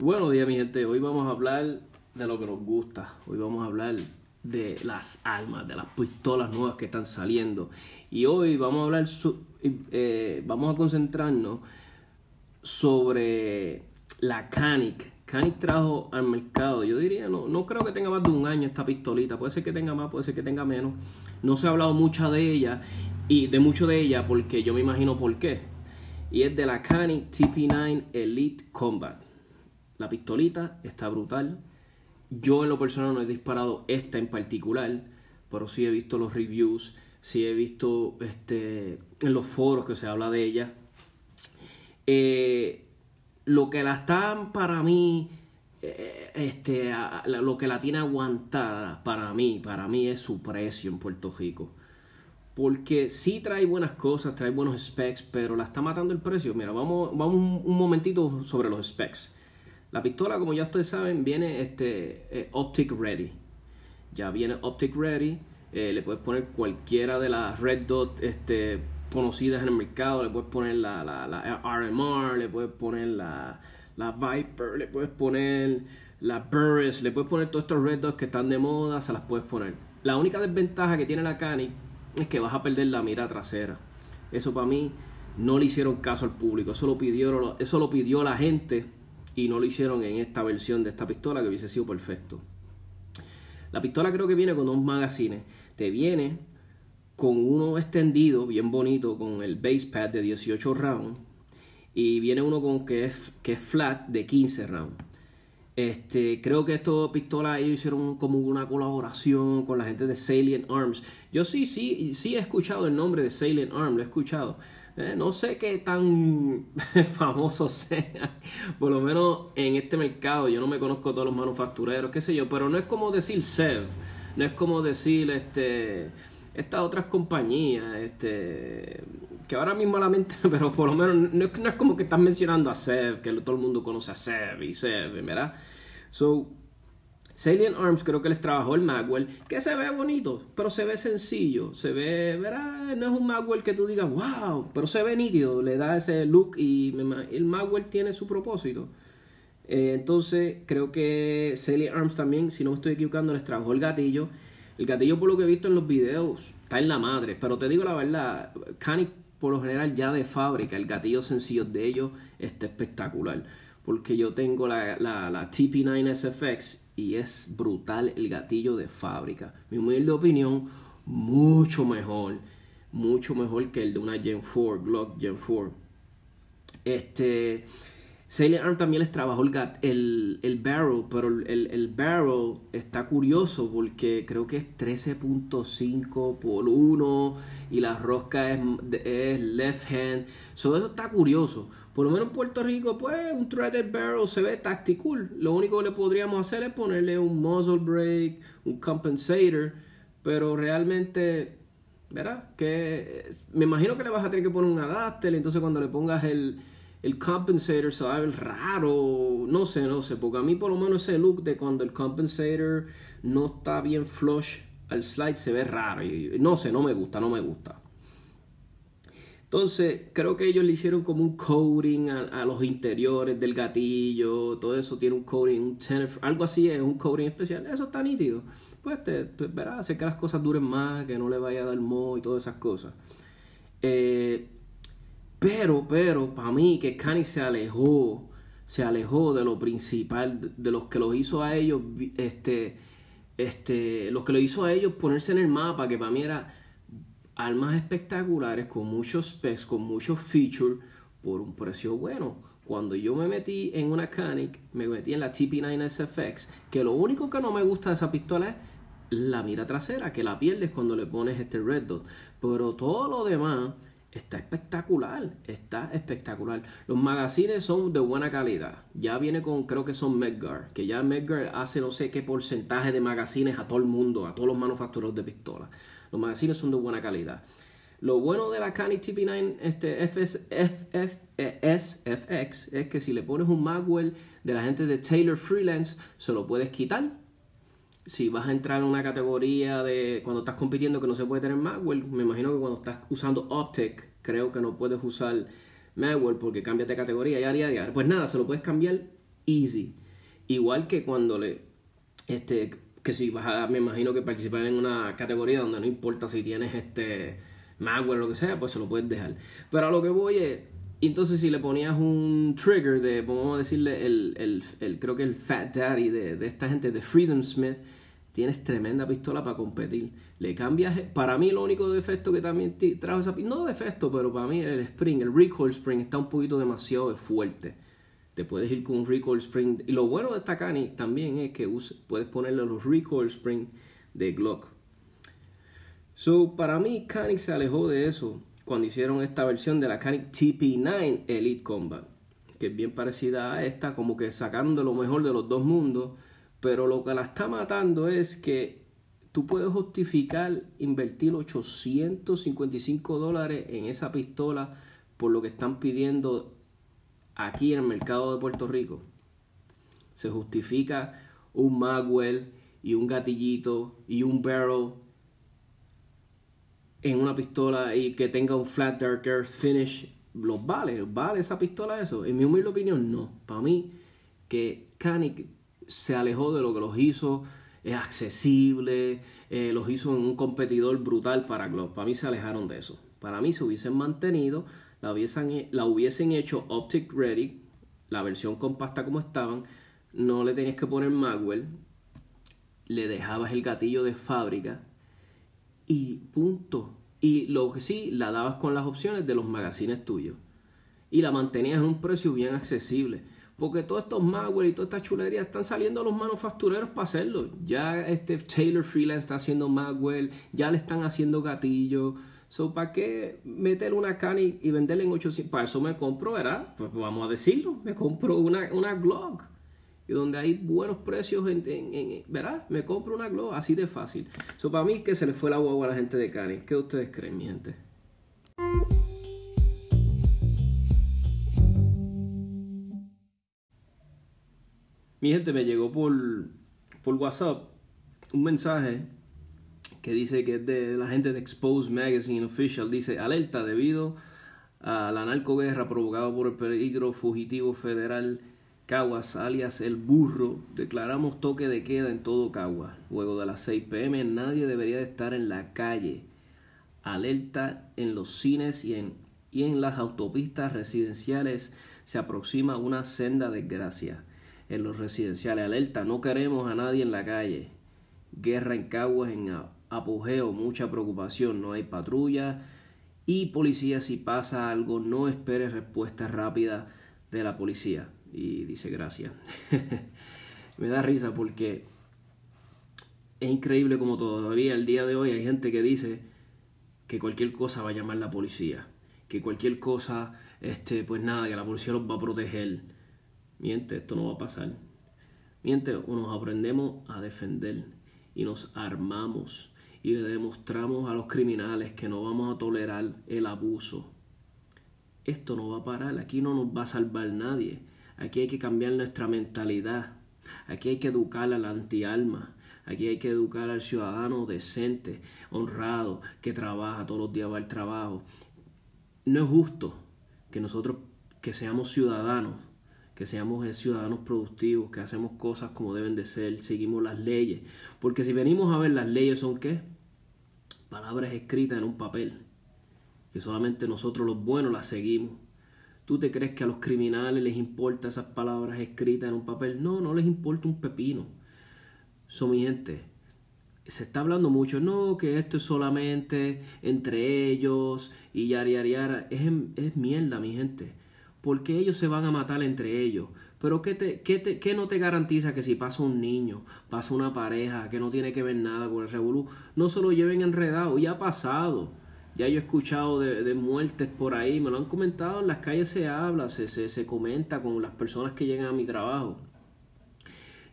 Buenos días, mi gente. Hoy vamos a hablar de lo que nos gusta. Hoy vamos a hablar de las armas, de las pistolas nuevas que están saliendo. Y hoy vamos a hablar, eh, vamos a concentrarnos sobre la Canic. Canic trajo al mercado, yo diría, no, no creo que tenga más de un año esta pistolita. Puede ser que tenga más, puede ser que tenga menos. No se ha hablado mucho de ella y de mucho de ella porque yo me imagino por qué. Y es de la Canic TP9 Elite Combat. La pistolita está brutal. Yo en lo personal no he disparado esta en particular, pero sí he visto los reviews, sí he visto este, en los foros que se habla de ella. Eh, lo que la está para mí, eh, este, lo que la tiene aguantada para mí, para mí es su precio en Puerto Rico. Porque sí trae buenas cosas, trae buenos specs, pero la está matando el precio. Mira, vamos, vamos un momentito sobre los specs. La pistola, como ya ustedes saben, viene este, eh, Optic Ready. Ya viene Optic Ready. Eh, le puedes poner cualquiera de las Red Dot este, conocidas en el mercado. Le puedes poner la, la, la RMR, le puedes poner la, la, Viper, le puedes poner la Burris, le puedes poner todos estos Red Dots que están de moda, se las puedes poner. La única desventaja que tiene la Canic es que vas a perder la mira trasera. Eso para mí no le hicieron caso al público. Eso lo pidió, eso lo pidió la gente y no lo hicieron en esta versión de esta pistola que hubiese sido perfecto. La pistola creo que viene con dos magazines. Te viene con uno extendido, bien bonito, con el base pad de 18 rounds. Y viene uno con que es, que es flat de 15 rounds. Este, creo que estas pistolas ellos hicieron como una colaboración con la gente de Salient Arms. Yo sí, sí, sí he escuchado el nombre de Salient Arms, lo he escuchado. Eh, no sé qué tan famoso sea, por lo menos en este mercado. Yo no me conozco todos los manufactureros, qué sé yo, pero no es como decir Sev, no es como decir este estas otras compañías, este que ahora mismo la mente, pero por lo menos no es, como que están mencionando a Sev, que todo el mundo conoce a Sev y Sev, ¿verdad? So, Salient Arms creo que les trabajó el Magwell, que se ve bonito, pero se ve sencillo, se ve, verá, no es un Magwell que tú digas, wow, pero se ve nítido, le da ese look y el Magwell tiene su propósito. Eh, entonces creo que Salient Arms también, si no me estoy equivocando, les trabajó el gatillo. El gatillo por lo que he visto en los videos está en la madre, pero te digo la verdad, Canic por lo general ya de fábrica, el gatillo sencillo de ellos está espectacular. Porque yo tengo la, la, la TP9 SFX y es brutal el gatillo de fábrica. Mi humilde opinión, mucho mejor, mucho mejor que el de una Gen 4, Glock Gen 4. Este, Sailor Arm también les trabajó el, el, barrel, pero el, el, barrel está curioso porque creo que es 13.5 por 1 y la rosca es, es left hand. So, eso está curioso. Por lo menos en Puerto Rico, pues un threaded barrel se ve tactical. Lo único que le podríamos hacer es ponerle un muzzle brake, un compensator, pero realmente, ¿verdad? Que me imagino que le vas a tener que poner un adapter, entonces cuando le pongas el, el compensator se va a ver raro, no sé, no sé, porque a mí por lo menos ese look de cuando el compensator no está bien flush al slide se ve raro, no sé, no me gusta, no me gusta. Entonces, creo que ellos le hicieron como un coating a, los interiores del gatillo, todo eso tiene un coating, un algo así es, un coating especial, eso está nítido. Pues te, verás, hace que las cosas duren más, que no le vaya a dar moho y todas esas cosas. Eh, pero, pero, para mí que Cani se alejó, se alejó de lo principal, de los que lo hizo a ellos, este, este, los que lo hizo a ellos ponerse en el mapa, que para mí era armas espectaculares con muchos specs, con muchos features por un precio bueno. Cuando yo me metí en una Canic, me metí en la TP9 SFX, que lo único que no me gusta de esa pistola es la mira trasera, que la pierdes cuando le pones este red dot. Pero todo lo demás está espectacular, está espectacular. Los magazines son de buena calidad. Ya viene con, creo que son Medgar, que ya Medgar hace no sé qué porcentaje de magazines a todo el mundo, a todos los manufactureros de pistolas. Los magazines son de buena calidad. Lo bueno de la Canik TP9 este FS, SFX es que si le pones un Magwell de la gente de Taylor Freelance, se lo puedes quitar. Si vas a entrar en una categoría de cuando estás compitiendo que no se puede tener Magwell, me imagino que cuando estás usando Optic, creo que no puedes usar Magwell porque cambias de categoría y área, Pues nada, se lo puedes cambiar easy. Igual que cuando le, este, que si vas a, me imagino que participar en una categoría donde no importa si tienes este malware o lo que sea, pues se lo puedes dejar. Pero a lo que voy es, entonces si le ponías un trigger de, vamos a decirle, el, el, el creo que el Fat Daddy de, de esta gente de Freedom Smith, tienes tremenda pistola para competir. Le cambias, para mí lo único defecto que también trajo esa pistola, no defecto, pero para mí el spring, el recoil spring está un poquito demasiado fuerte. Te puedes ir con un recoil spring. Y lo bueno de esta cani también es que puedes ponerle los recoil spring de Glock. So, para mí, Canik se alejó de eso cuando hicieron esta versión de la Canik TP9 Elite Combat, que es bien parecida a esta, como que sacando lo mejor de los dos mundos, pero lo que la está matando es que tú puedes justificar invertir 855 dólares en esa pistola por lo que están pidiendo aquí en el mercado de Puerto Rico. Se justifica un magwell y un gatillito y un barrel en una pistola y que tenga un flat dark earth finish. ¿Los vale? ¿Vale esa pistola eso? En mi humilde opinión, no. Para mí, que Canik se alejó de lo que los hizo es accesible, eh, los hizo en un competidor brutal para Glock. Para mí se alejaron de eso. Para mí se hubiesen mantenido la hubiesen, hecho Optic Ready, la versión compacta como estaban, no le tenías que poner Magwell, le dejabas el gatillo de fábrica y punto. Y lo que sí, la dabas con las opciones de los magazines tuyos. Y la mantenías en un precio bien accesible. Porque todos estos Magwell y todas estas chulerías están saliendo a los manufactureros para hacerlo. Ya este Taylor Freelance está haciendo Magwell, ya le están haciendo gatillos. So, ¿para qué meter una cani y venderla en 800? Para eso me compro, ¿verdad? Pues vamos a decirlo, me compro una, una Glock. Y donde hay buenos precios, en, ¿verdad? Me compro una Glock, así de fácil. So, para mí que se le fue la guagua a la gente de cani. ¿Qué ustedes creen, mi gente? Mi gente me llegó por, por WhatsApp un mensaje que dice que es de la gente de Expose Magazine Official, dice alerta debido a la narcoguerra provocada por el peligro fugitivo federal Caguas, alias el burro, declaramos toque de queda en todo Caguas. Luego de las 6 pm nadie debería de estar en la calle. Alerta en los cines y en, y en las autopistas residenciales se aproxima una senda desgracia. En los residenciales, alerta, no queremos a nadie en la calle. Guerra en Caguas en apogeo, mucha preocupación, no hay patrulla y policía si pasa algo, no espere respuesta rápida de la policía. Y dice gracias. Me da risa porque es increíble como todavía el día de hoy hay gente que dice que cualquier cosa va a llamar la policía, que cualquier cosa, este, pues nada, que la policía los va a proteger. Miente, esto no va a pasar. Miente, o nos aprendemos a defender y nos armamos y le demostramos a los criminales que no vamos a tolerar el abuso. Esto no va a parar, aquí no nos va a salvar nadie. Aquí hay que cambiar nuestra mentalidad. Aquí hay que educar al antialma. Aquí hay que educar al ciudadano decente, honrado, que trabaja todos los días va al trabajo. No es justo que nosotros que seamos ciudadanos, que seamos ciudadanos productivos, que hacemos cosas como deben de ser, seguimos las leyes. Porque si venimos a ver las leyes son qué? Palabras escritas en un papel, que solamente nosotros los buenos las seguimos. ¿Tú te crees que a los criminales les importa esas palabras escritas en un papel? No, no les importa un pepino. Son mi gente. Se está hablando mucho, no, que esto es solamente entre ellos y yara, yara, yara. Es, es mierda, mi gente. Porque ellos se van a matar entre ellos. Pero ¿qué, te, qué, te, ¿qué, no te garantiza que si pasa un niño, pasa una pareja que no tiene que ver nada con el revolú, no se lo lleven enredado? Ya ha pasado. Ya yo he escuchado de, muertes por ahí, me lo han comentado, en las calles se habla, se, se, se comenta con las personas que llegan a mi trabajo.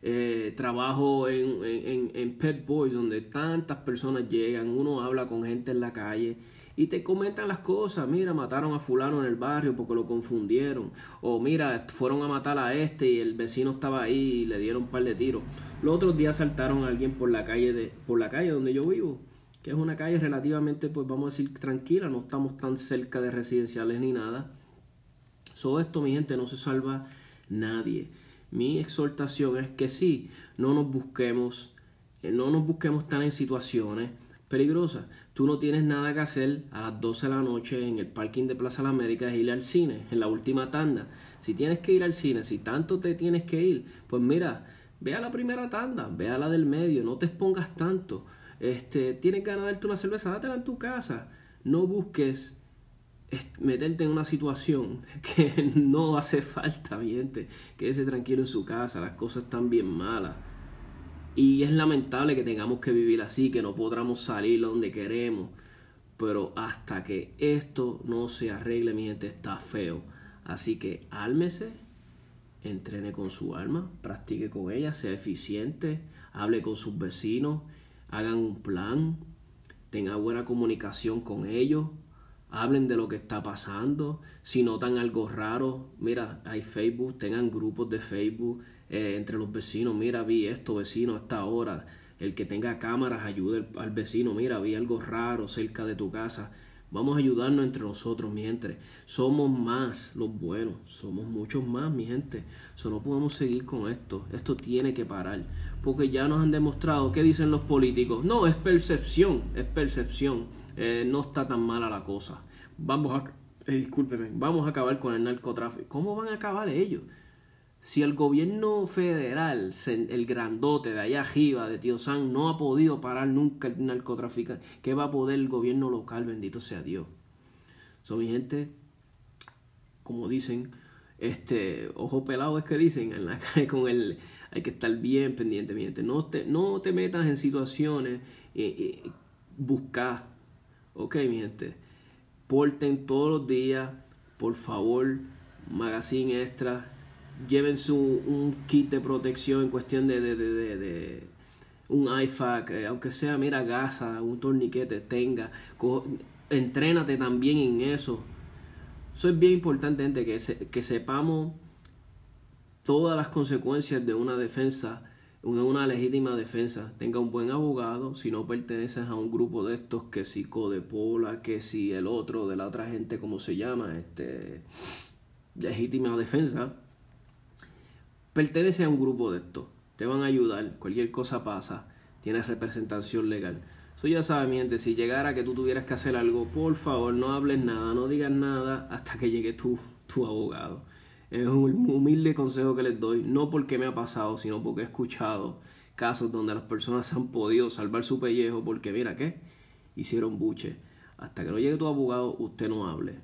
Eh, trabajo en, en, en Pet Boys, donde tantas personas llegan, uno habla con gente en la calle y te comentan las cosas. Mira, mataron a fulano en el barrio porque lo confundieron. O mira, fueron a matar a este y el vecino estaba ahí y le dieron un par de tiros. Los otros días saltaron a alguien por la calle de, por la calle donde yo vivo, que es una calle relativamente, pues vamos a decir, tranquila, no estamos tan cerca de residenciales ni nada. Todo esto, mi gente, no se salva nadie. mi exhortación es que sí, no nos busquemos, eh, no nos busquemos tan en situaciones peligrosas. Tú no tienes nada que hacer a las 12 de la noche en el parking de Plaza de la América es ir al cine, en la última tanda. Si tienes que ir al cine, si tanto te tienes que ir, pues mira, ve a la primera tanda, ve a la del medio, no te expongas tanto. Este, tienes ganas de darte una cerveza, dátela en tu casa. No busques meterte en una situación que no hace falta, mi. Quédese tranquilo en su casa, las cosas están bien malas. Y es lamentable que tengamos que vivir así, que no podamos salir donde queremos. Pero hasta que esto no se arregle, mi gente, está feo. Así que álmese, entrene con su alma, practique con ella, sea eficiente, hable con sus vecinos, hagan un plan, tenga buena comunicación con ellos, hablen de lo que está pasando, si notan algo raro, mira, hay Facebook, tengan grupos de Facebook eh, entre los vecinos, mira, vi esto, vecino, a esta hora, el que tenga cámaras ayude al vecino, mira, vi algo raro cerca de tu casa. Vamos a ayudarnos entre nosotros, mi gente. Somos más los buenos, somos muchos más, mi gente. Solo podemos seguir con esto. Esto tiene que parar. Porque ya nos han demostrado, ¿qué dicen los políticos? No, es percepción, es percepción eh, no está tan mala la cosa. Vamos a, eh, discúlpeme, vamos a acabar con el narcotráfico. ¿Cómo van a acabar ellos? Si el gobierno federal, el grandote de allá arriba, de Tío San, no ha podido parar nunca el narcotráfico, ¿qué va a poder el gobierno local? Bendito sea Dios. Son mi gente, como dicen, este, ojo pelado es que dicen, en la calle con el, hay que estar bien pendiente, mi gente. No te, no te metas en situaciones, eh, eh busca Ok, mi gente. Porten todos los días, por favor, magazine extra. Lleven su, un kit de protección en cuestión de, de, de, de un IFAC, eh, aunque sea, mira, gasa, un torniquete, tenga. entrénate también en eso. Eso es bien importante, gente, que, que sepamos todas las consecuencias de una defensa una legítima defensa, tenga un buen abogado, si no perteneces a un grupo de estos que si Codepola, que si el otro de la otra gente, como se llama, este legítima defensa, pertenece a un grupo de estos, te van a ayudar, cualquier cosa pasa, tienes representación legal. Eso ya sabes, mi gente, si llegara que tú tuvieras que hacer algo, por favor, no hables nada, no digas nada hasta que llegue tu, tu abogado. Es un humilde consejo que les doy, no porque me ha pasado, sino porque he escuchado casos donde las personas han podido salvar su pellejo porque mira qué, hicieron buche. Hasta que no llegue tu abogado, usted no hable.